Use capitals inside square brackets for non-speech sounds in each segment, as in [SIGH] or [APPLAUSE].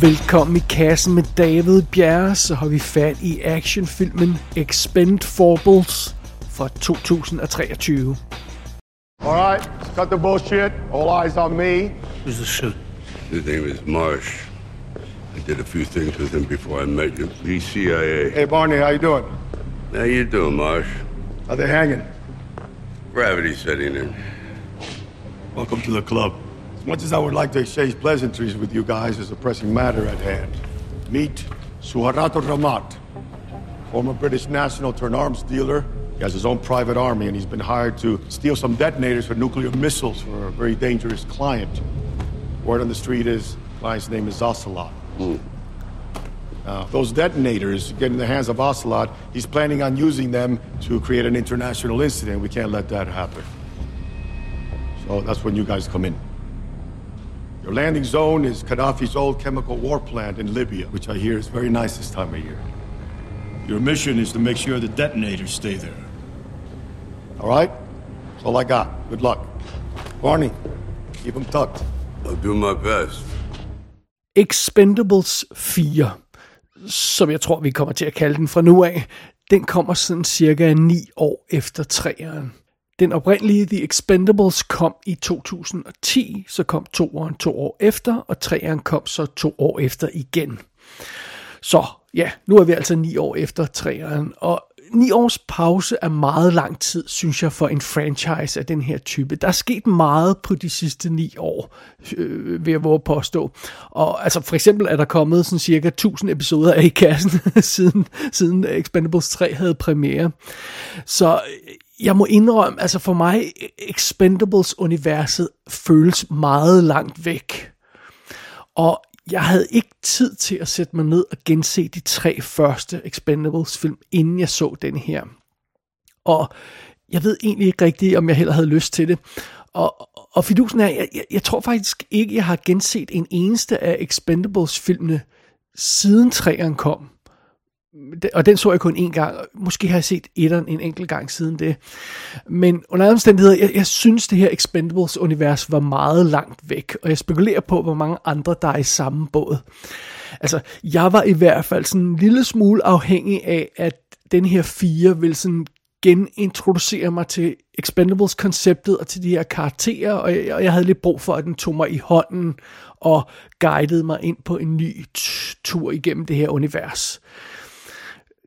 Velkommen i kassen med David Bjerre, så har vi fat i actionfilmen Expend Forbles fra 2023. All right, cut the bullshit. All eyes on me. Who's the suit? His name is Marsh. I did a few things with him before I met you. He's CIA. Hey, Barney, how you doing? How you doing, Marsh? How they hanging? Gravity setting in. Welcome to the club. Much as I would like to exchange pleasantries with you guys, there's a pressing matter at hand. Meet Suharto Ramat, former British national turned arms dealer. He has his own private army, and he's been hired to steal some detonators for nuclear missiles for a very dangerous client. Word on the street is client's name is Ocelot. Hmm. Now, those detonators get in the hands of Ocelot. He's planning on using them to create an international incident. We can't let that happen. So that's when you guys come in. Your landing zone is Gaddafi's old chemical war plant in Libya, which I hear is very nice this time of year. Your mission is to make sure the detonators stay there. All right? That's all I got. Good luck. Barney, keep them tucked. I'll do my best. Expendables 4, som jeg tror, vi kommer til at kalde den fra nu af, den kommer sådan cirka 9 år efter træeren. Den oprindelige The Expendables kom i 2010, så kom toeren to år efter, og treeren kom så to år efter igen. Så ja, nu er vi altså ni år efter treeren, og ni års pause er meget lang tid, synes jeg, for en franchise af den her type. Der er sket meget på de sidste ni år, øh, vil jeg våge påstå. Og altså, for eksempel er der kommet sådan cirka 1000 episoder af i kassen, [LAUGHS] siden, siden Expendables 3 havde premiere. Så jeg må indrømme, altså for mig, Expendables-universet føles meget langt væk. Og jeg havde ikke tid til at sætte mig ned og gense de tre første Expendables film, inden jeg så den her. Og jeg ved egentlig ikke rigtigt, om jeg heller havde lyst til det. Og, og fidusen er, jeg, jeg, jeg tror faktisk ikke, jeg har genset en eneste af Expendables-filmene, siden træerne kom og den så jeg kun en gang. Måske har jeg set etteren en enkelt gang siden det. Men under andre omstændigheder, jeg, jeg synes, det her Expendables-univers var meget langt væk, og jeg spekulerer på, hvor mange andre, der er i samme båd. Altså, jeg var i hvert fald sådan en lille smule afhængig af, at den her fire vil sådan genintroducere mig til Expendables-konceptet og til de her karakterer, og jeg, og jeg havde lidt brug for, at den tog mig i hånden og guidede mig ind på en ny tur igennem det her univers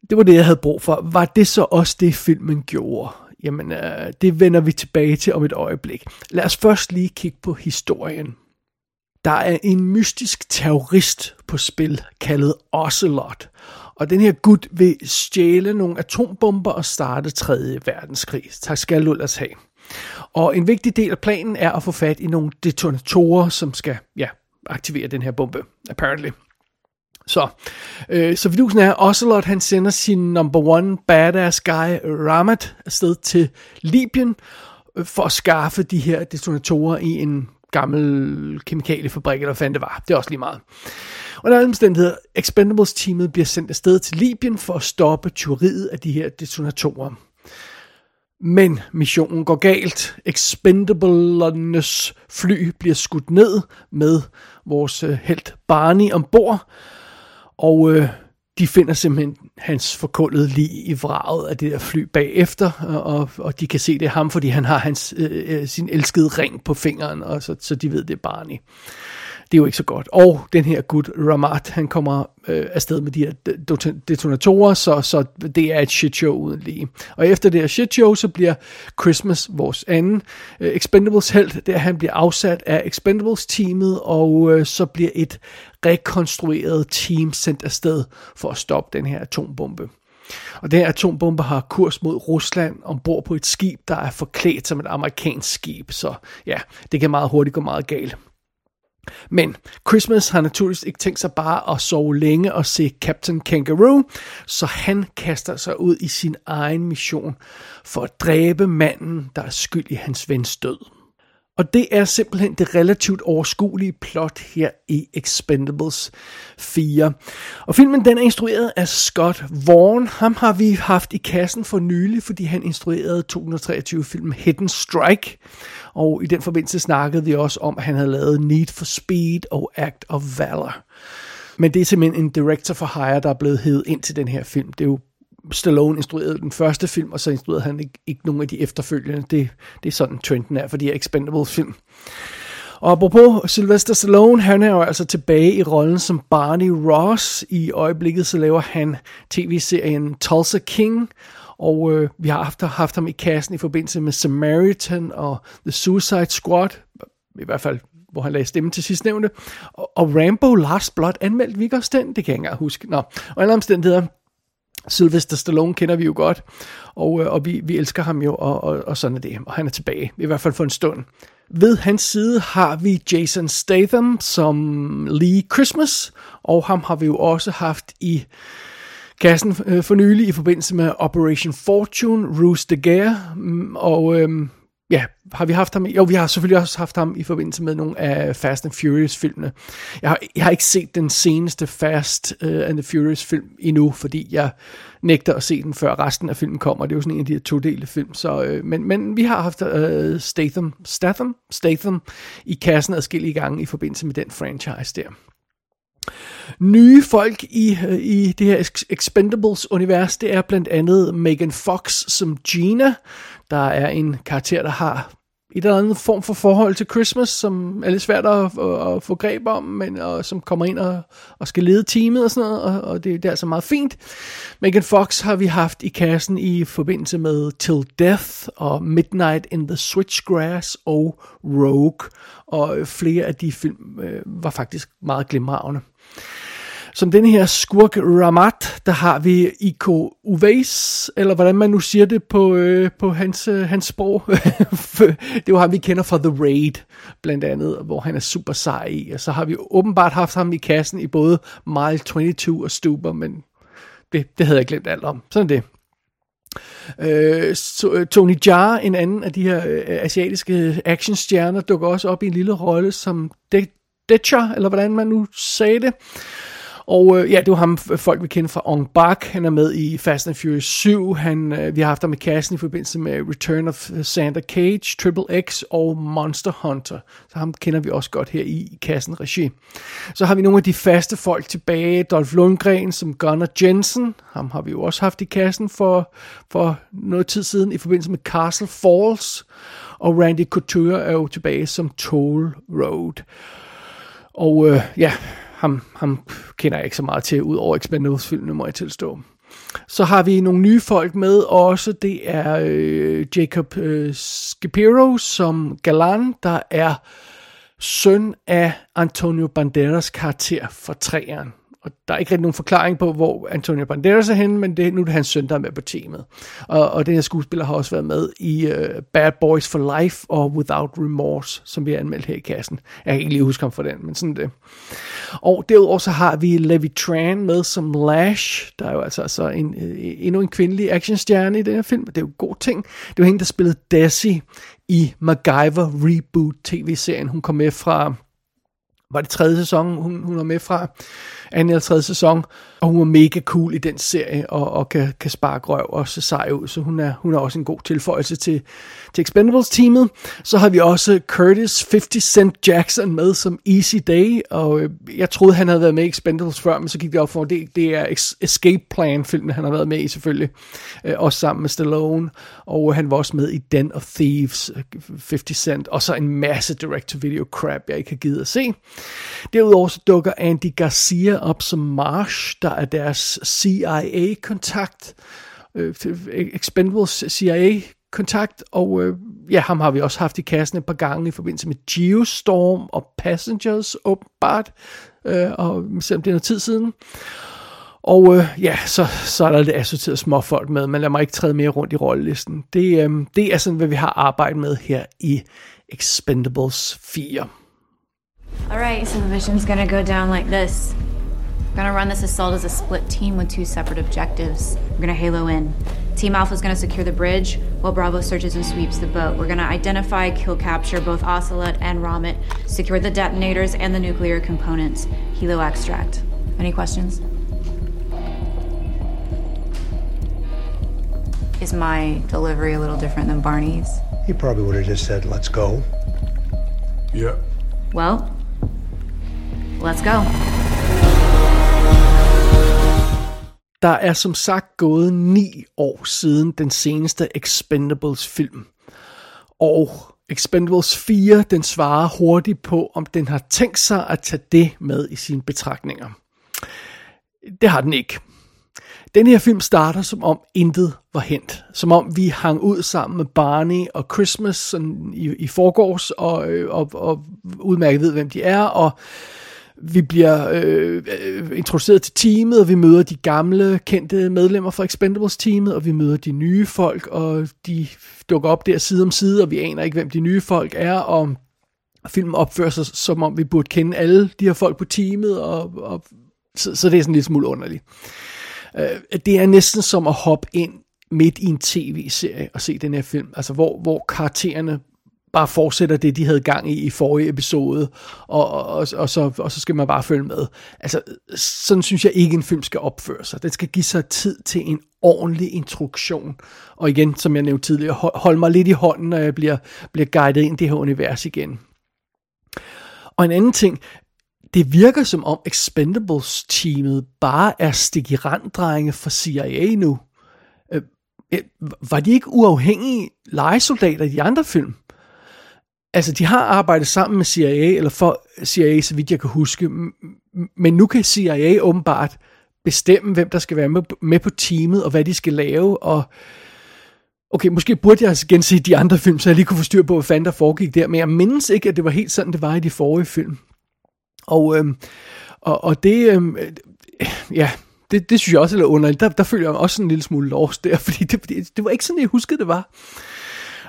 det var det, jeg havde brug for. Var det så også det, filmen gjorde? Jamen, øh, det vender vi tilbage til om et øjeblik. Lad os først lige kigge på historien. Der er en mystisk terrorist på spil, kaldet Ocelot. Og den her gut vil stjæle nogle atombomber og starte 3. verdenskrig. Tak skal du ellers have. Og en vigtig del af planen er at få fat i nogle detonatorer, som skal ja, aktivere den her bombe, apparently. Så, øh, så vidusen er, Ocelot han sender sin number one badass guy, Ramat, afsted til Libyen, øh, for at skaffe de her detonatorer i en gammel kemikaliefabrik, eller hvad fanden det var. Det er også lige meget. Under alle omstændigheder, Expendables-teamet bliver sendt afsted til Libyen for at stoppe tyveriet af de her detonatorer. Men missionen går galt. Expendablernes fly bliver skudt ned med vores øh, helt held Barney ombord, og øh, de finder simpelthen hans forkullede lig i vraget af det der fly bagefter, og, og de kan se det er ham, fordi han har hans, øh, øh, sin elskede ring på fingeren, og så, så de ved, det er Barney. Det er jo ikke så godt. Og den her gut Ramat, han kommer øh, afsted med de her detonatorer, så, så det er et shit show uden lige. Og efter det her shit show, så bliver Christmas vores anden øh, Expendables held, der han bliver afsat af Expendables teamet, og øh, så bliver et rekonstrueret team sendt afsted for at stoppe den her atombombe. Og den her atombombe har kurs mod Rusland ombord på et skib, der er forklædt som et amerikansk skib. Så ja, det kan meget hurtigt gå meget galt. Men Christmas har naturligvis ikke tænkt sig bare at sove længe og se Captain Kangaroo, så han kaster sig ud i sin egen mission for at dræbe manden, der er skyld i hans vens død. Og det er simpelthen det relativt overskuelige plot her i Expendables 4. Og filmen den er instrueret af Scott Vaughn. Ham har vi haft i kassen for nylig, fordi han instruerede 223 filmen Hidden Strike. Og i den forbindelse snakkede vi også om, at han havde lavet Need for Speed og Act of Valor. Men det er simpelthen en director for hire, der er blevet hævet ind til den her film. Det er jo Stallone instruerede den første film, og så instruerede han ikke, ikke nogen af de efterfølgende. Det, det er sådan trenden er for de her Expendables film. Og apropos Sylvester Stallone, han er jo altså tilbage i rollen som Barney Ross. I øjeblikket så laver han tv-serien Tulsa King, og øh, vi har haft, haft ham i kassen i forbindelse med Samaritan og The Suicide Squad, i hvert fald hvor han lagde stemme til sidst nævnte. Og, og Rambo Last Blood anmeldte vi ikke også den? Det kan jeg ikke engang huske. Nå, og alle omstændigheder, Sylvester Stallone kender vi jo godt, og, øh, og vi, vi elsker ham jo, og, og, og sådan er det. Og han er tilbage, i hvert fald for en stund. Ved hans side har vi Jason Statham som Lee Christmas, og ham har vi jo også haft i kassen øh, for nylig i forbindelse med Operation Fortune, Ruse de Guerre, mm, og øhm, ja, har vi haft ham Jo, vi har selvfølgelig også haft ham i forbindelse med nogle af Fast and Furious-filmene. Jeg har, jeg har ikke set den seneste Fast uh, and the Furious-film endnu, fordi jeg nægter at se den, før resten af filmen kommer. Det er jo sådan en af de her todelte film. Så, uh, men, men vi har haft uh, Statham, Statham, Statham i kassen adskillige gange i forbindelse med den franchise der. Nye folk i, i det her Expendables-univers, det er blandt andet Megan Fox som Gina, der er en karakter, der har et eller andet form for forhold til Christmas, som er lidt svært at, at, at få greb om, men og, som kommer ind og, og skal lede teamet og sådan noget, og, og det, det er altså meget fint. Megan Fox har vi haft i kassen i forbindelse med Till Death og Midnight in the Switchgrass og Rogue, og flere af de film øh, var faktisk meget glimrende. Som den her skurk Ramat, der har vi Iko Uves, eller hvordan man nu siger det på, øh, på hans, øh, hans sprog. [LAUGHS] det var ham, vi kender fra The Raid, blandt andet, hvor han er super sej i. Og så har vi åbenbart haft ham i kassen i både Mile 22 og Stuber, men det, det havde jeg glemt alt om. Sådan det. Øh, so, øh, Tony Jaa, en anden af de her øh, asiatiske actionstjerner, dukker også op i en lille rolle som Detcher, eller hvordan man nu sagde det. Og øh, ja, det var ham, folk vi kender fra Ong Bak. Han er med i Fast and Furious 7. Han, øh, vi har haft ham i kassen i forbindelse med Return of Santa Cage, Triple X og Monster Hunter. Så ham kender vi også godt her i, i kassen regi. Så har vi nogle af de faste folk tilbage. Dolph Lundgren som Gunnar Jensen. Ham har vi jo også haft i kassen for, for noget tid siden i forbindelse med Castle Falls. Og Randy Couture er jo tilbage som Toll Road. Og øh, ja, ham, ham kender jeg ikke så meget til, ud over Expendables-filmene, må jeg tilstå. Så har vi nogle nye folk med også. Det er øh, Jacob øh, Scipio som Galan, der er søn af Antonio Banderas karakter fra træerne og der er ikke rigtig nogen forklaring på, hvor Antonio Banderas er henne, men det, nu er det hans søn, der er med på teamet. Og, og den her skuespiller har også været med i uh, Bad Boys for Life og Without Remorse, som vi har anmeldt her i kassen. Jeg kan ikke lige huske ham for den, men sådan det. Og derudover så har vi Levi Tran med som Lash, der er jo altså, altså en, øh, endnu en kvindelig actionstjerne i den her film, det er jo en god ting. Det var hende, der spillede Desi i MacGyver Reboot tv-serien. Hun kom med fra var det tredje sæson, hun, hun var med fra, anden eller tredje sæson, og hun er mega cool i den serie, og, og kan, kan sparke røv og se sej ud, så hun er, hun er også en god tilføjelse til, til Expendables-teamet. Så har vi også Curtis 50 Cent Jackson med som Easy Day, og øh, jeg troede, han havde været med i Expendables før, men så gik det op for, det, det er Escape Plan-filmen, han har været med i selvfølgelig, øh, også sammen med Stallone, og han var også med i Den of Thieves, øh, 50 Cent, og så en masse direct-to-video crap, jeg ikke har givet at se. Derudover så dukker Andy Garcia op som Marsh, der er deres CIA-kontakt, øh, Expendables CIA-kontakt, og øh, ja, ham har vi også haft i kassen et par gange i forbindelse med Geostorm og Passengers, åbenbart, øh, og selvom det er noget tid siden. Og øh, ja, så, så er der lidt assorteret småfolk med, men lad mig ikke træde mere rundt i rollelisten. Det, øh, det er sådan, hvad vi har arbejdet med her i Expendables 4. Alright, so the mission's gonna go down like this. We're gonna run this assault as a split team with two separate objectives. We're gonna halo in. Team Alpha is gonna secure the bridge, while Bravo searches and sweeps the boat. We're gonna identify, kill, capture both Ocelot and Romit, secure the detonators and the nuclear components. Helo extract. Any questions? Is my delivery a little different than Barney's? He probably would have just said, let's go. Yeah. Well, let's go. Der er som sagt gået ni år siden den seneste Expendables film. Og Expendables 4, den svarer hurtigt på, om den har tænkt sig at tage det med i sine betragtninger. Det har den ikke. Den her film starter som om intet var hent. Som om vi hang ud sammen med Barney og Christmas sådan i, i forgårs, og, øh, og, og udmærket ved, hvem de er, og vi bliver øh, øh, introduceret til teamet, og vi møder de gamle, kendte medlemmer fra Expendables-teamet, og vi møder de nye folk, og de dukker op der side om side, og vi aner ikke, hvem de nye folk er, og filmen opfører sig, som om vi burde kende alle de her folk på teamet, og, og så, så det er sådan lidt smule underligt. Øh, det er næsten som at hoppe ind midt i en tv-serie og se den her film, altså hvor, hvor karaktererne bare fortsætter det, de havde gang i i forrige episode, og, og, og, så, og så skal man bare følge med. Altså, sådan synes jeg ikke, en film skal opføre sig. Den skal give sig tid til en ordentlig introduktion. Og igen, som jeg nævnte tidligere, hold, hold mig lidt i hånden, når jeg bliver, bliver guidet ind i det her univers igen. Og en anden ting, det virker som om Expendables-teamet bare er stikiranddrenge for CIA nu. Øh, øh, var de ikke uafhængige legesoldater i de andre film? Altså, de har arbejdet sammen med CIA, eller for CIA, så vidt jeg kan huske, men nu kan CIA åbenbart bestemme, hvem der skal være med, med på teamet, og hvad de skal lave, og okay, måske burde jeg altså gense de andre film, så jeg lige kunne få styr på, hvad fanden der foregik der, men jeg mindes ikke, at det var helt sådan, det var i de forrige film. Og, øhm, og, og det, øhm, øh, ja, det, det synes jeg også er lidt underligt. Der, der føler jeg mig også en lille smule lost der, [LAUGHS] fordi det, det, det var ikke sådan, jeg huskede, det var.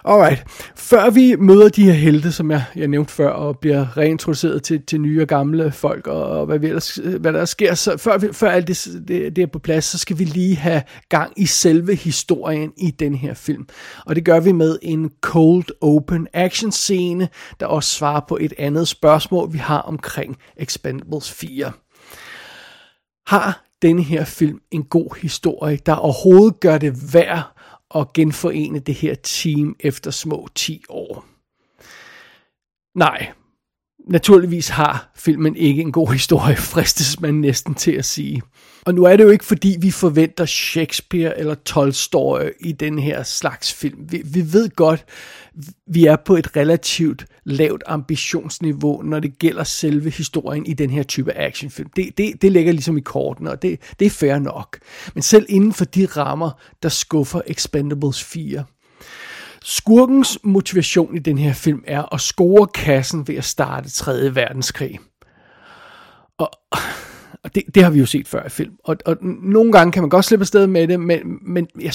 Alright, før vi møder de her helte, som jeg, jeg nævnte før, og bliver reintroduceret til, til nye og gamle folk, og, og hvad, vi ellers, hvad der sker, så før, vi, før alt det, det, det er på plads, så skal vi lige have gang i selve historien i den her film. Og det gør vi med en cold open action scene, der også svarer på et andet spørgsmål, vi har omkring Expendables 4. Har denne her film en god historie, der overhovedet gør det værd at genforene det her team efter små 10 år. Nej, naturligvis har filmen ikke en god historie, [LAUGHS] fristes man næsten til at sige. Og nu er det jo ikke fordi, vi forventer Shakespeare eller Tolstoy i den her slags film. Vi, vi ved godt, vi er på et relativt lavt ambitionsniveau, når det gælder selve historien i den her type actionfilm. Det, det, det ligger ligesom i kortene, og det, det er fair nok. Men selv inden for de rammer, der skuffer Expendables 4. Skurkens motivation i den her film er at score kassen ved at starte 3. verdenskrig. Og og det, det har vi jo set før i film. Og, og nogle gange kan man godt slippe afsted med det, men, men jeg,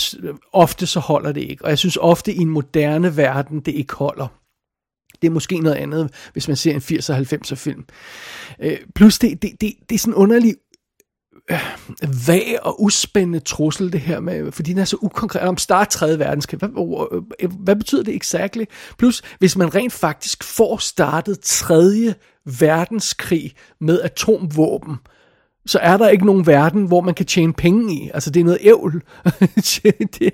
ofte så holder det ikke. Og jeg synes ofte i en moderne verden, det ikke holder. Det er måske noget andet, hvis man ser en 80'er 90'er film. Øh, plus det, det, det, det er sådan underlig øh, vag og uspændende trussel, det her med, fordi den er så ukonkret. Om start 3. verdenskrig, hvad, øh, hvad betyder det exakt? Plus, hvis man rent faktisk får startet 3. verdenskrig med atomvåben, så er der ikke nogen verden, hvor man kan tjene penge i. Altså, det er noget ævl. [LAUGHS] det,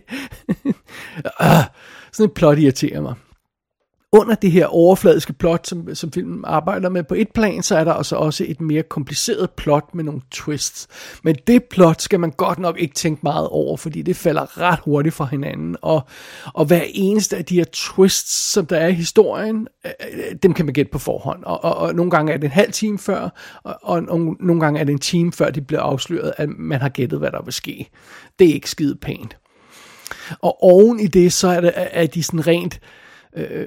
øh, sådan et plot irriterer mig under det her overfladiske plot, som, som filmen arbejder med på et plan, så er der altså også et mere kompliceret plot med nogle twists. Men det plot skal man godt nok ikke tænke meget over, fordi det falder ret hurtigt fra hinanden. Og, og hver eneste af de her twists, som der er i historien, øh, øh dem kan man gætte på forhånd. Og, og, og nogle gange er det en halv time før, og, og, og nogle gange er det en time før, de bliver afsløret, at man har gættet, hvad der vil ske. Det er ikke skide pænt. Og oven i det, så er, det, er de sådan rent øh,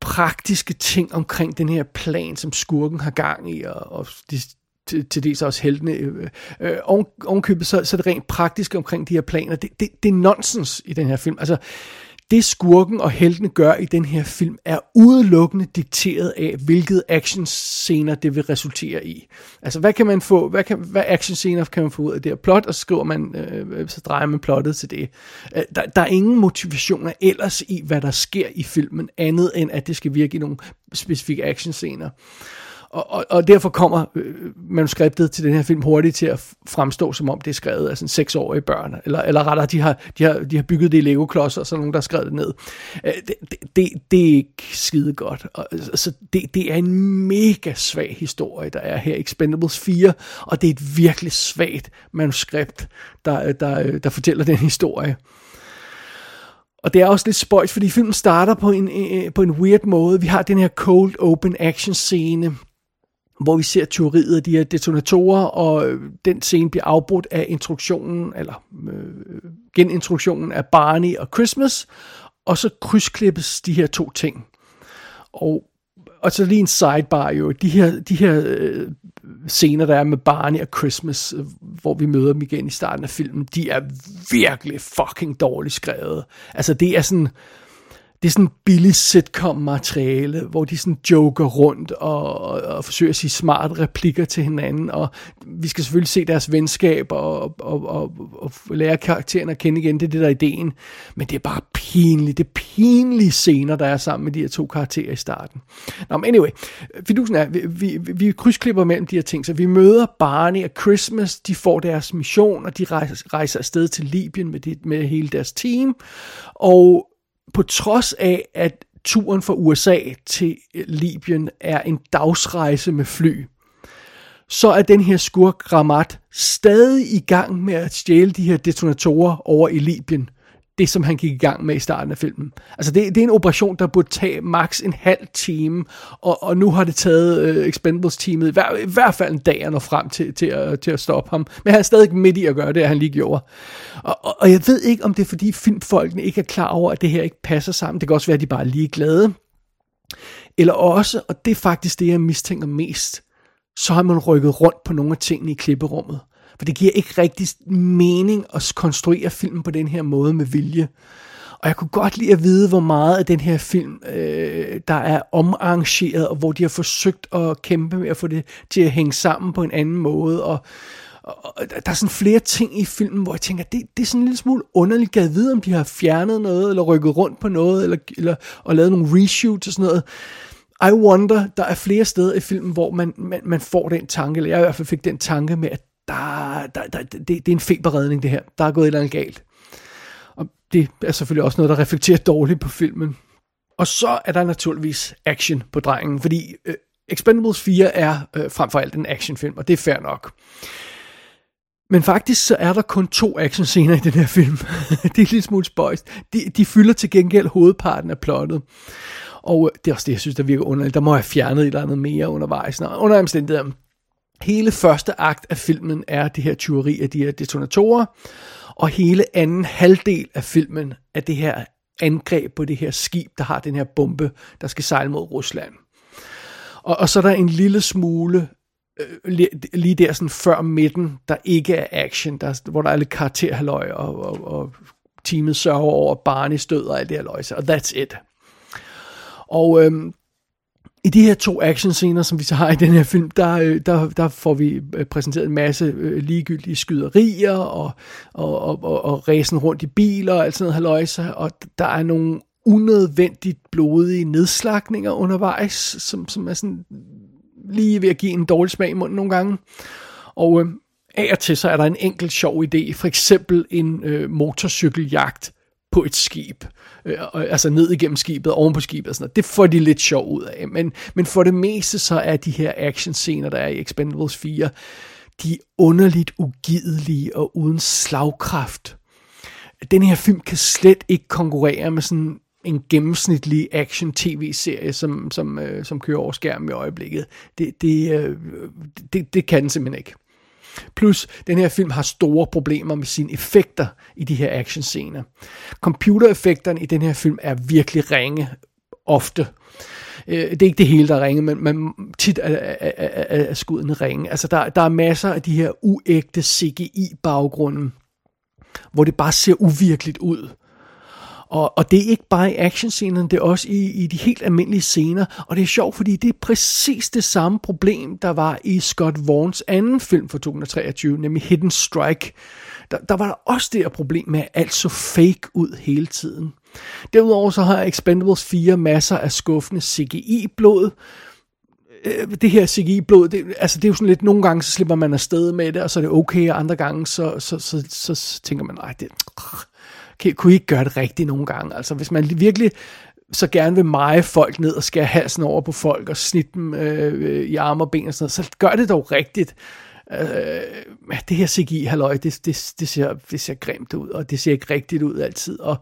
praktiske ting omkring den her plan, som skurken har gang i, og, og de, til, til dels også heltene. Øh, øh, ovenkøbet, så, så er det rent praktisk omkring de her planer. Det, det, det er nonsens i den her film. Altså, det skurken og heltene gør i den her film, er udelukkende dikteret af, hvilket actionscener det vil resultere i. Altså, hvad kan man få, hvad, kan, hvad actionscener kan man få ud af det her plot, og så skriver man, øh, så drejer man plottet til det. Øh, der, der er ingen motivationer ellers i, hvad der sker i filmen, andet end at det skal virke i nogle specifikke actionscener. Og, og, og derfor kommer øh, manuskriptet til den her film hurtigt til at fremstå, som om det er skrevet af sådan seksårige børn. Eller, eller rettere, de har, de, har, de har bygget det i Lego-klodser, og så er nogen, der har skrevet det ned. Øh, det, det, det, er ikke skide godt. Og, altså, det, det er en mega svag historie, der er her i Expendables 4, og det er et virkelig svagt manuskript, der, der, der fortæller den historie. Og det er også lidt spøjt, fordi filmen starter på en, øh, på en weird måde. Vi har den her cold open action scene, hvor vi ser teoriet af de her detonatorer, og øh, den scene bliver afbrudt af introduktionen, eller øh, genintroduktionen af Barney og Christmas, og så krydsklippes de her to ting. Og, og så lige en sidebar jo, de her, de her øh, scener, der er med Barney og Christmas, øh, hvor vi møder dem igen i starten af filmen, de er virkelig fucking dårligt skrevet. Altså det er sådan det er sådan billigt sitcom-materiale, hvor de sådan joker rundt og, og, og forsøger at sige smarte replikker til hinanden, og vi skal selvfølgelig se deres venskab og, og, og, og, og lære karakteren at kende igen, det er det der er ideen, men det er bare pinligt, det er pinlige scener, der er sammen med de her to karakterer i starten. Nå, men anyway, fidusen er, vi, vi, vi krydsklipper mellem de her ting, så vi møder Barney og Christmas, de får deres mission, og de rejser, rejser afsted til Libyen med, de, med hele deres team, og på trods af, at turen fra USA til øh, Libyen er en dagsrejse med fly, så er den her skurk Ramat stadig i gang med at stjæle de her detonatorer over i Libyen det, som han gik i gang med i starten af filmen. Altså, det, det er en operation, der burde tage maks en halv time, og, og nu har det taget øh, Expendables-teamet i, hver, i hvert fald en dag at nå frem til, til, at, til at stoppe ham. Men han er stadig midt i at gøre det, han lige gjorde. Og, og, og jeg ved ikke, om det er, fordi filmfolkene ikke er klar over, at det her ikke passer sammen. Det kan også være, at de bare er ligeglade. Eller også, og det er faktisk det, jeg mistænker mest, så har man rykket rundt på nogle af tingene i klipperummet. For det giver ikke rigtig mening at konstruere filmen på den her måde med vilje. Og jeg kunne godt lide at vide, hvor meget af den her film, øh, der er omarrangeret, og hvor de har forsøgt at kæmpe med at få det til at hænge sammen på en anden måde. Og, og, og der er sådan flere ting i filmen, hvor jeg tænker, det, det er sådan en lille smule underligt. at vide, om de har fjernet noget, eller rykket rundt på noget, eller, eller og lavet nogle reshoots og sådan noget. I wonder, der er flere steder i filmen, hvor man, man, man får den tanke, eller jeg i hvert fald fik den tanke med, at der, der, der, det, det er en feberredning det her. Der er gået et eller andet galt. Og det er selvfølgelig også noget, der reflekterer dårligt på filmen. Og så er der naturligvis action på drengen, fordi uh, Expendables 4 er uh, frem for alt en actionfilm, og det er fair nok. Men faktisk så er der kun to actionscener i den her film. [LAUGHS] det er lidt smule spøjst. De, de fylder til gengæld hovedparten af plottet. Og øh, det er også det, jeg synes, der virker underligt. Der må have fjernet et eller andet mere undervejs. Nå, under omstændigheden, Hele første akt af filmen er det her tyveri af de her detonatorer, og hele anden halvdel af filmen er det her angreb på det her skib, der har den her bombe, der skal sejle mod Rusland. Og, og så er der en lille smule øh, lige der sådan før midten, der ikke er action, der, hvor der er lidt karakterhaløj, og, og, og teamet sørger over Barney og alt det her løjse, og that's it. Og øhm, i de her to actionscener, som vi så har i den her film, der, øh, der, der får vi øh, præsenteret en masse øh, ligegyldige skyderier og, og, og, og, og ræsen rundt i biler og alt sådan noget haløjse, og der er nogle unødvendigt blodige nedslagninger undervejs, som, som er sådan lige ved at give en dårlig smag i munden nogle gange. Og øh, af og til så er der en enkelt sjov idé, for eksempel en øh, motorcykeljagt på et skib øh, altså ned igennem skibet, oven på skibet og sådan noget. Det får de lidt sjov ud af. Men, men for det meste så er de her actionscener, der er i Expendables 4, de er underligt ugidelige og uden slagkraft. Den her film kan slet ikke konkurrere med sådan en gennemsnitlig action-tv-serie, som, som, øh, som kører over skærmen i øjeblikket. Det, det, øh, det, det kan den simpelthen ikke. Plus, den her film har store problemer med sine effekter i de her actionscener. Computereffekterne i den her film er virkelig ringe, ofte. Øh, det er ikke det hele, der er ringe, men, man, tit er, er, er, er skuddene ringe. Altså, der, der er masser af de her uægte CGI-baggrunden, hvor det bare ser uvirkeligt ud. Og, og det er ikke bare i actionscenerne, det er også i, i de helt almindelige scener. Og det er sjovt, fordi det er præcis det samme problem, der var i Scott Vaughns anden film fra 2023, nemlig Hidden Strike. Der, der var der også det her problem med, at alt så fake ud hele tiden. Derudover så har Expendables 4 masser af skuffende CGI-blod, øh, det her CGI-blod, det, altså det er jo sådan lidt, nogle gange så slipper man afsted med det, og så er det okay, og andre gange så, så, så, så, så tænker man, nej, det kan, kunne I ikke gøre det rigtigt nogle gange? Altså hvis man virkelig så gerne vil meje folk ned og skære halsen over på folk og snitte dem øh, i arme og ben og sådan noget, så gør det dog rigtigt. Øh, det her CGI, halløj, det, det, det, ser, det ser grimt ud, og det ser ikke rigtigt ud altid. Og,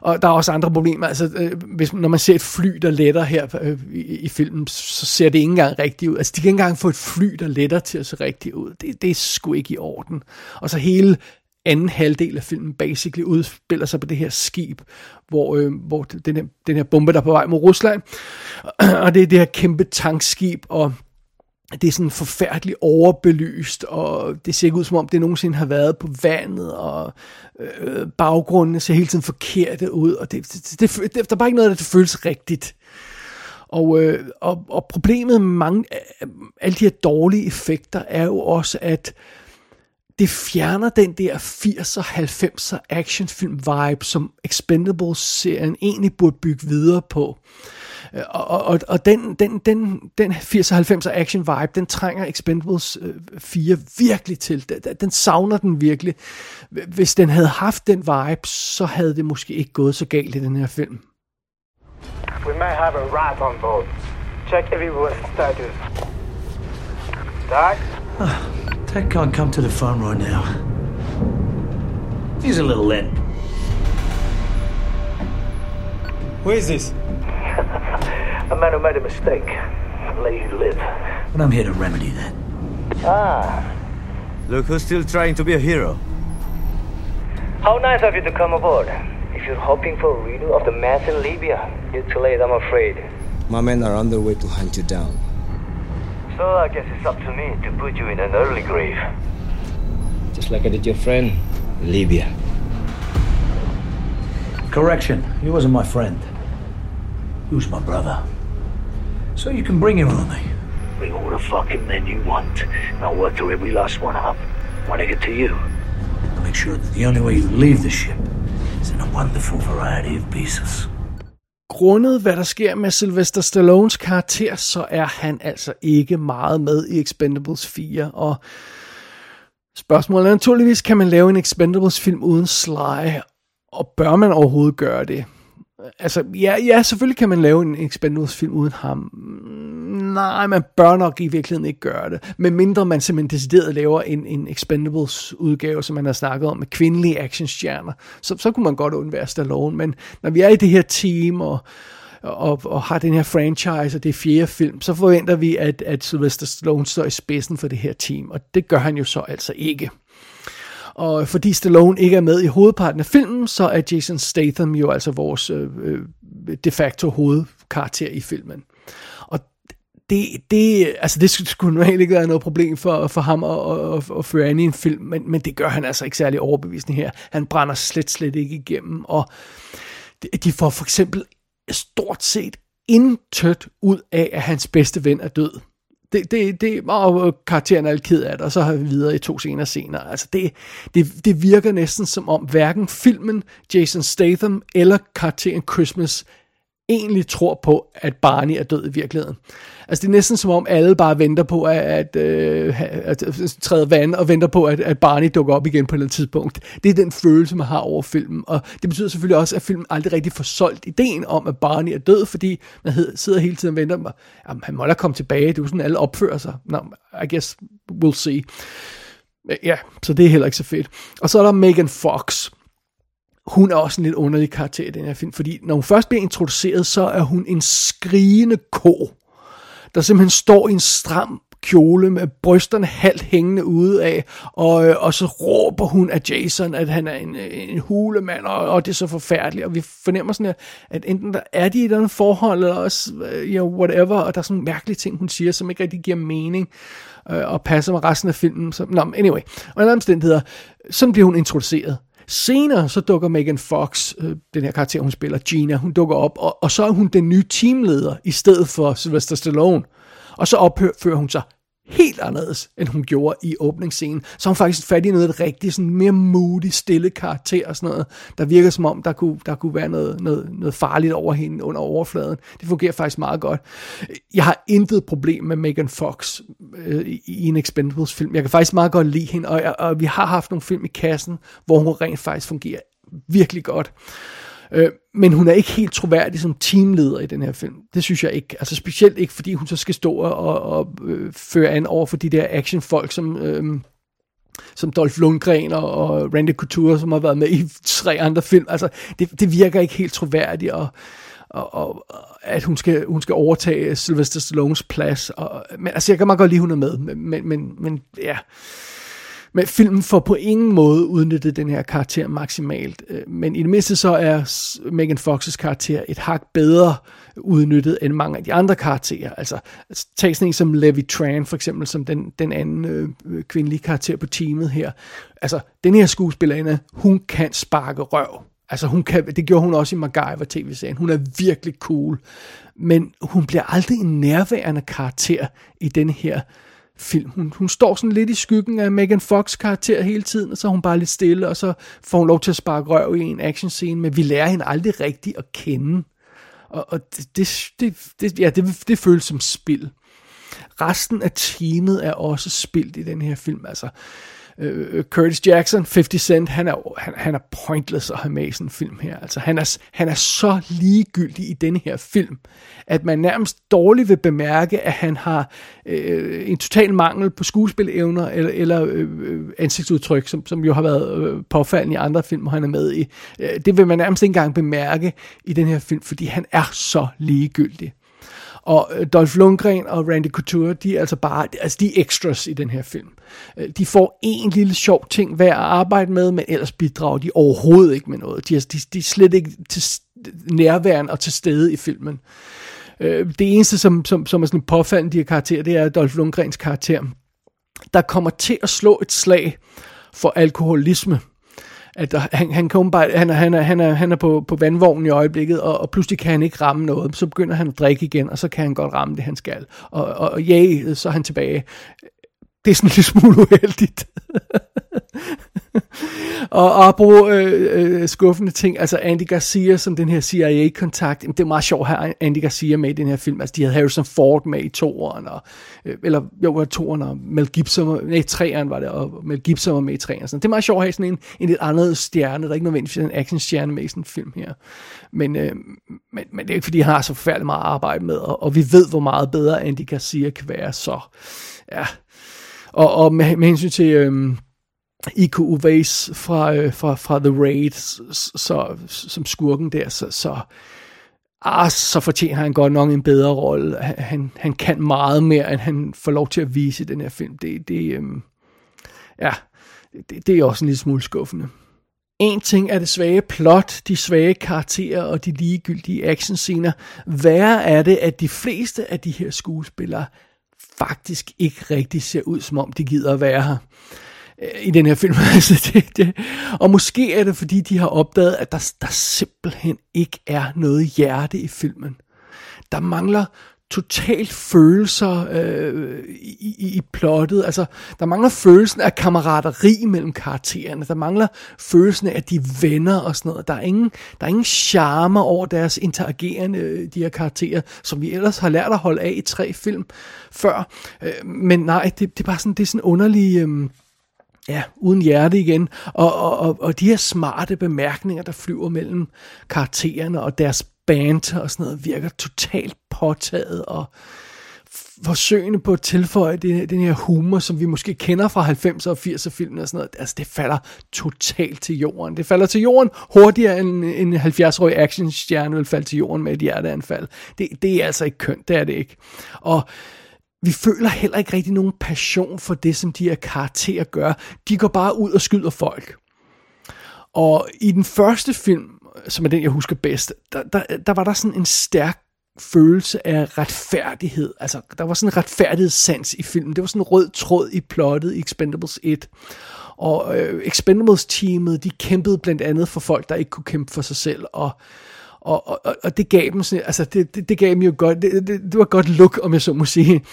og der er også andre problemer. Altså, øh, hvis, når man ser et fly, der letter her øh, i, i filmen, så ser det ikke engang rigtigt ud. Altså, de kan ikke engang få et fly, der letter til at se rigtigt ud. Det, det er sgu ikke i orden. Og så hele anden halvdel af filmen basically udspiller sig på det her skib, hvor, øh, hvor den, her, den her bombe, der er på vej mod Rusland, [CLEARS THROAT] og det er det her kæmpe tankskib, og det er sådan forfærdeligt overbelyst, og det ser ikke ud som om, det nogensinde har været på vandet, og øh, baggrunden ser hele tiden forkert ud, og det, det, det, det, der er bare ikke noget, der føles rigtigt. Og, øh, og, og problemet med mange øh, alle de her dårlige effekter er jo også, at det fjerner den der 80'er, 90'er actionfilm vibe, som Expendables-serien egentlig burde bygge videre på. Og, og, og den, den, den, den 80'er-90'er action vibe, den trænger Expendables 4 øh, virkelig til. Den, den savner den virkelig. Hvis den havde haft den vibe, så havde det måske ikke gået så galt i den her film. We may have a rat on board. Check everyone's status. Doc? Ted can't come to the phone right now. He's a little late. Who is this? a man who made a mistake. Let you live. But I'm here to remedy that. Ah. Look who's still trying to be a hero. How nice of you to come aboard. If you're hoping for a redo of the mess in Libya, you're too late, I'm afraid. My men are on their way to hunt you down. So I guess it's up to me to put you in an early grave. Just like I did your friend, Libya. Correction, he wasn't my friend. He was my brother. So you can bring him on me. Bring all the fucking men you want. And I'll work through every last one up. When I get to you. I'll make sure that the only way you leave the ship is in a wonderful variety of pieces. Grundet hvad der sker med Sylvester Stallones karakter, så er han altså ikke meget med i Expendables 4. Og spørgsmålet er naturligvis, kan man lave en Expendables film uden Sly? Og bør man overhovedet gøre det? Altså, ja, ja, selvfølgelig kan man lave en Expendables film uden ham. Mm, nej, man bør nok i virkeligheden ikke gøre det. Men mindre man simpelthen decideret laver en, en Expendables udgave, som man har snakket om, med kvindelige actionstjerner, så, så kunne man godt undvære Stallone. Men når vi er i det her team, og, og, og har den her franchise, og det er fjerde film, så forventer vi, at, at Sylvester Stallone står i spidsen for det her team. Og det gør han jo så altså ikke. Og fordi Stallone ikke er med i hovedparten af filmen, så er Jason Statham jo altså vores øh, øh de facto hovedkarakter i filmen. Og det, det, altså det skulle normalt ikke være noget problem for, for ham at, at, at føre an i en film, men, men det gør han altså ikke særlig overbevisende her. Han brænder slet, slet ikke igennem, og de får for eksempel stort set intet ud af, at hans bedste ven er død det, det, det, og karakteren er lidt ked af det, og så har vi videre i to scener senere. Altså det, det, det virker næsten som om hverken filmen, Jason Statham eller karakteren Christmas egentlig tror på, at Barney er død i virkeligheden. Altså det er næsten som om alle bare venter på at, øh, at, at, at træde vand og venter på, at, at Barney dukker op igen på et eller andet tidspunkt. Det er den følelse, man har over filmen. Og det betyder selvfølgelig også, at filmen aldrig rigtig får solgt ideen om, at Barney er død, fordi man sidder hele tiden og venter på, at han må da komme tilbage. Det er jo sådan, alle opfører sig. No, I guess we'll see. Ja, så det er heller ikke så fedt. Og så er der Megan Fox hun er også en lidt underlig karakter i den her film, fordi når hun først bliver introduceret, så er hun en skrigende ko, der simpelthen står i en stram kjole med brysterne halvt hængende ude af, og, øh, og så råber hun af Jason, at han er en, øh, en hulemand, og, og det er så forfærdeligt, og vi fornemmer sådan, at enten der er de i et eller andet forhold, eller også, øh, you know, whatever, og der er sådan mærkelige ting, hun siger, som ikke rigtig giver mening, øh, og passer med resten af filmen. Så, no, anyway, og andre omstændigheder, sådan bliver hun introduceret. Senere så dukker Megan Fox, øh, den her karakter, hun spiller, Gina, hun dukker op, og, og så er hun den nye teamleder, i stedet for Sylvester Stallone. Og så opfører hun sig helt anderledes, end hun gjorde i åbningsscenen. Så hun faktisk fat i noget rigtig sådan mere moody, stille karakter og sådan noget, der virker som om, der kunne, der kunne være noget, noget, noget farligt over hende under overfladen. Det fungerer faktisk meget godt. Jeg har intet problem med Megan Fox øh, i en Expendables film. Jeg kan faktisk meget godt lide hende, og, og vi har haft nogle film i kassen, hvor hun rent faktisk fungerer virkelig godt. Øh, Øh, men hun er ikke helt troværdig som teamleder i den her film. Det synes jeg ikke. Altså specielt ikke, fordi hun så skal stå og, og øh, føre an over for de der actionfolk, som... Øh, som Dolph Lundgren og, og Randy Couture, som har været med i tre andre film. Altså, det, det virker ikke helt troværdigt, og, og, og at hun skal, hun skal overtage Sylvester Stallones plads. Og, men altså, jeg kan meget godt lide, hun er med, men, men, men ja... Men filmen får på ingen måde udnyttet den her karakter maksimalt. Øh, men i det mindste så er Megan Fox's karakter et hak bedre udnyttet end mange af de andre karakterer. Altså, tag sådan en som Levi Tran for eksempel, som den, den anden øh, øh, kvindelige karakter på teamet her. Altså, den her skuespillerinde, hun kan sparke røv. Altså, hun kan, det gjorde hun også i MacGyver tv-serien. Hun er virkelig cool. Men hun bliver aldrig en nærværende karakter i den her film. Hun, hun står sådan lidt i skyggen af Megan Fox karakter hele tiden, og så er hun bare lidt stille, og så får hun lov til at sparke røv i en actionscene, men vi lærer hende aldrig rigtigt at kende. Og, og det, det, det, det, ja, det, det føles som spil. Resten af teamet er også spildt i den her film. Altså, øh, Øh, øh, Curtis Jackson, 50 Cent, han er, han, han er pointless at have med i sådan en film her. Altså, han er, han er så ligegyldig i denne her film, at man nærmest dårligt vil bemærke, at han har øh, en total mangel på skuespilevner eller, eller øh, ansigtsudtryk, som, som jo har været øh, påfaldende i andre film, han er med i. Øh, det vil man nærmest ikke engang bemærke i den her film, fordi han er så ligegyldig. Og øh, Dolph Lundgren og Randy Couture, de er altså bare, altså de er extras i den her film. Øh, de får en lille sjov ting hver at arbejde med, men ellers bidrager de overhovedet ikke med noget. De er, de, de er slet ikke til nærværende og til stede i filmen. Øh, det eneste, som, som, som er sådan påfaldende de her karakterer, det er Dolph Lundgrens karakter, der kommer til at slå et slag for alkoholisme at han, han, kan bare, han, han, er, han, er, han er på, på vandvognen i øjeblikket, og, og pludselig kan han ikke ramme noget. Så begynder han at drikke igen, og så kan han godt ramme det, han skal. Og, og, og ja, så er han tilbage. Det er sådan lidt smule uheldigt. [LAUGHS] og apropos øh, øh, skuffende ting, altså Andy Garcia som den her CIA-kontakt, det er meget sjovt at have Andy Garcia med i den her film. Altså de havde Harrison Ford med i toeren, og, øh, eller jo, var toeren, og Mel Gibson, nej, treeren var det, og Mel Gibson var med i treeren. Sådan. Det er meget sjovt at have sådan en, en lidt anderledes stjerne, der er ikke nødvendigvis en actionstjerne med i sådan en film her. Men, øh, men, men det er ikke fordi, han har så forfærdeligt meget arbejde med, og, og vi ved, hvor meget bedre Andy Garcia kan være, så ja. Og, og med, med hensyn til... Øh, Iko Uwais fra, øh, fra, fra The Raid, så, som skurken der, så, så, ah, så fortjener han godt nok en bedre rolle. Han, han kan meget mere, end han får lov til at vise i den her film. Det, det, øh, ja, det, det er også en lille smule skuffende. En ting er det svage plot, de svage karakterer og de ligegyldige actionscener. Værre er det, at de fleste af de her skuespillere faktisk ikke rigtig ser ud, som om de gider at være her. Øh, I den her film. [LAUGHS] altså det, det. Og måske er det, fordi de har opdaget, at der, der simpelthen ikke er noget hjerte i filmen. Der mangler totalt følelser øh, i, i, i plottet. Altså, der mangler følelsen af kammerateri mellem karaktererne. Der mangler følelsen af, at de er venner og sådan noget. Der er ingen, der er ingen charme over deres interagerende, øh, de her karakterer, som vi ellers har lært at holde af i tre film før. Øh, men nej, det, det er bare sådan, det er sådan underlig... Øh, ja, uden hjerte igen, og, og, og, og de her smarte bemærkninger, der flyver mellem karaktererne og deres band og sådan noget, virker totalt påtaget og forsøgende på at tilføje den, den her humor, som vi måske kender fra 90'er og 80'er filmene og sådan noget, altså det falder totalt til jorden. Det falder til jorden hurtigere end en 70-årig actionstjerne vil falde til jorden med et hjerteanfald. Det, det er altså ikke kønt, det er det ikke. Og vi føler heller ikke rigtig nogen passion for det, som de her karakterer gør. De går bare ud og skyder folk. Og i den første film, som er den, jeg husker bedst, der, der, der var der sådan en stærk følelse af retfærdighed. Altså, der var sådan en retfærdighedssans i filmen. Det var sådan en rød tråd i plottet i Expendables 1. Og øh, Expendables-teamet, de kæmpede blandt andet for folk, der ikke kunne kæmpe for sig selv. Og og, og, og det gav dem sådan, altså det, det, det gav dem jo godt, det, det, det var godt look, om jeg så må sige.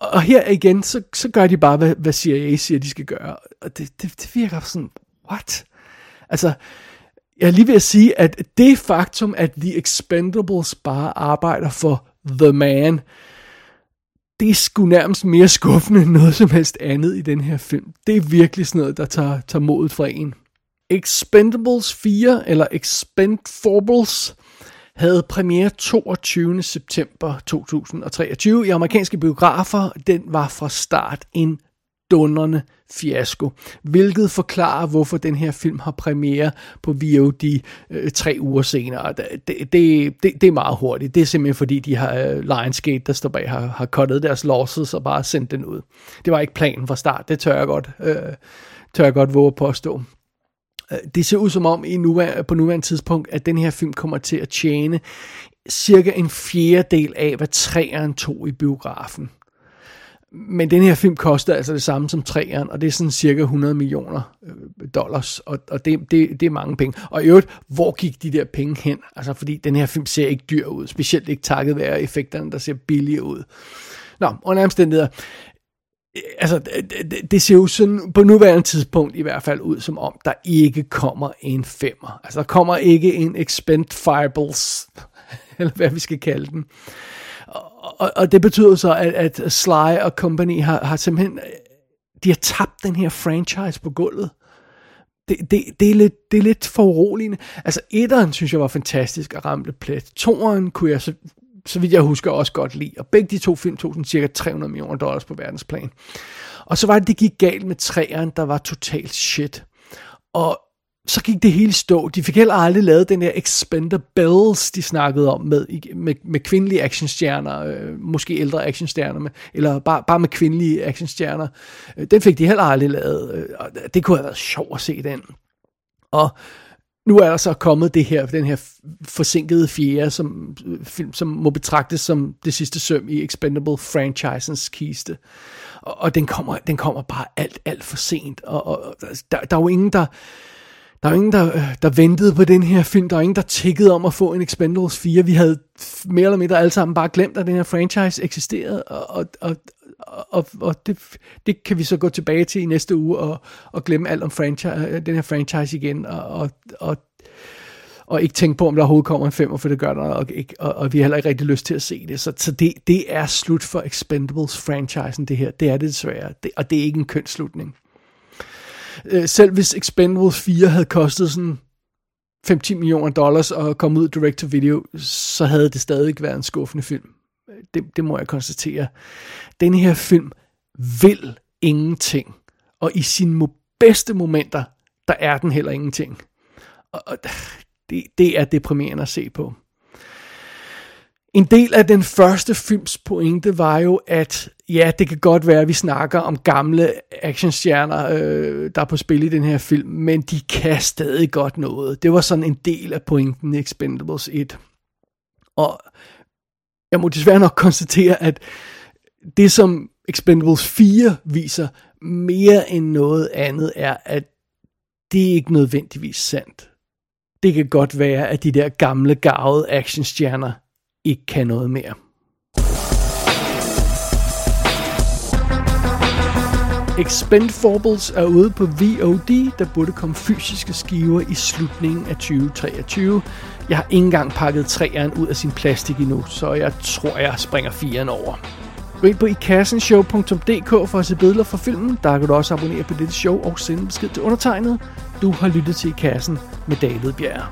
Og her igen, så, så gør de bare, hvad, hvad CIA siger, de skal gøre. Og det, det, det virker sådan, what? Altså, jeg er lige ved at sige, at det faktum, at The Expendables bare arbejder for The Man, det er sgu nærmest mere skuffende end noget som helst andet i den her film. Det er virkelig sådan noget, der tager, tager modet fra en. Expendables 4, eller Expendables, havde premiere 22. september 2023 i amerikanske biografer. Den var fra start en dundrende fiasko, hvilket forklarer, hvorfor den her film har premiere på VOD øh, tre uger senere. Det, det, det, det er meget hurtigt. Det er simpelthen fordi, de har øh, Lionsgate, der står bag, har, har cuttet deres losses og bare sendt den ud. Det var ikke planen fra start, det tør jeg godt, øh, tør jeg godt våge at påstå. Øh, det ser ud som om i nuvær- på nuværende tidspunkt, at den her film kommer til at tjene cirka en fjerdedel af, hvad træeren tog i biografen. Men den her film koster altså det samme som træeren, og det er sådan cirka 100 millioner øh, dollars, og, og det, det, det er mange penge. Og i øvrigt, hvor gik de der penge hen? Altså, fordi den her film ser ikke dyr ud, specielt ikke takket være effekterne, der ser billige ud. Nå, under omstændigheder, altså, det, det ser jo sådan på nuværende tidspunkt i hvert fald ud, som om der ikke kommer en femmer. Altså, der kommer ikke en Expend Fireballs, [LAUGHS] eller hvad vi skal kalde den. Og, og det betyder så, at, at Sly og company har, har simpelthen, de har tabt den her franchise på gulvet. Det, det, det, er lidt, det er lidt for uroligende. Altså, etteren synes jeg var fantastisk at ramte plet. Toeren kunne jeg så så vidt jeg husker, også godt lide. Og begge de to film tog sådan cirka 300 millioner dollars på verdensplan. Og så var det, det gik galt med træeren, der var totalt shit. Og så gik det hele stå. De fik heller aldrig lavet den der Expendables, de snakkede om med, med, med kvindelige actionstjerner, øh, måske ældre actionstjerner, med, eller bare, bare med kvindelige actionstjerner. Øh, den fik de heller aldrig lavet. Øh, og det kunne have været sjovt at se den. Og nu er der så kommet det her, den her forsinkede fjerde som, øh, film, som må betragtes som det sidste søm i Expendable franchisens kiste. Og, og den, kommer, den kommer bare alt, alt for sent. Og, og der, der er jo ingen, der... Der er ingen, der, øh, der ventede på den her film. Der er ingen, der tikkede om at få en Expendables 4. Vi havde mere eller mindre alle sammen bare glemt, at den her franchise eksisterede. Og, og, og, og, det, det kan vi så gå tilbage til i næste uge og, og glemme alt om franchise, øh, den her franchise igen, og, og, og, og ikke tænke på, om der overhovedet kommer en femmer, for det gør der, og, ikke, og, og vi har heller ikke rigtig lyst til at se det. Så, så det, det er slut for Expendables-franchisen, det her. Det er det desværre, det, og det er ikke en køn slutning. Øh, selv hvis Expendables 4 havde kostet sådan 5-10 millioner dollars og komme ud direct to video, så havde det stadig været en skuffende film det, det må jeg konstatere. Den her film vil ingenting, og i sine bedste momenter, der er den heller ingenting. Og, og det, det er deprimerende at se på. En del af den første films pointe var jo, at ja, det kan godt være, at vi snakker om gamle actionstjerner, øh, der er på spil i den her film, men de kan stadig godt noget. Det var sådan en del af pointen i Expendables 1. Og jeg må desværre nok konstatere, at det som Expendables 4 viser mere end noget andet er, at det er ikke nødvendigvis sandt. Det kan godt være, at de der gamle, gavede actionstjerner ikke kan noget mere. Expendables er ude på VOD, der burde komme fysiske skiver i slutningen af 2023. Jeg har ikke engang pakket træeren ud af sin plastik endnu, så jeg tror, jeg springer firen over. Gå ind på ikassenshow.dk for at se billeder fra filmen. Der kan du også abonnere på dette show og sende besked til undertegnet. Du har lyttet til I Kassen med David Bjerg.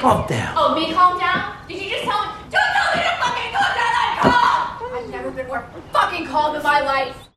Calm down. Oh, fucking calm in my life.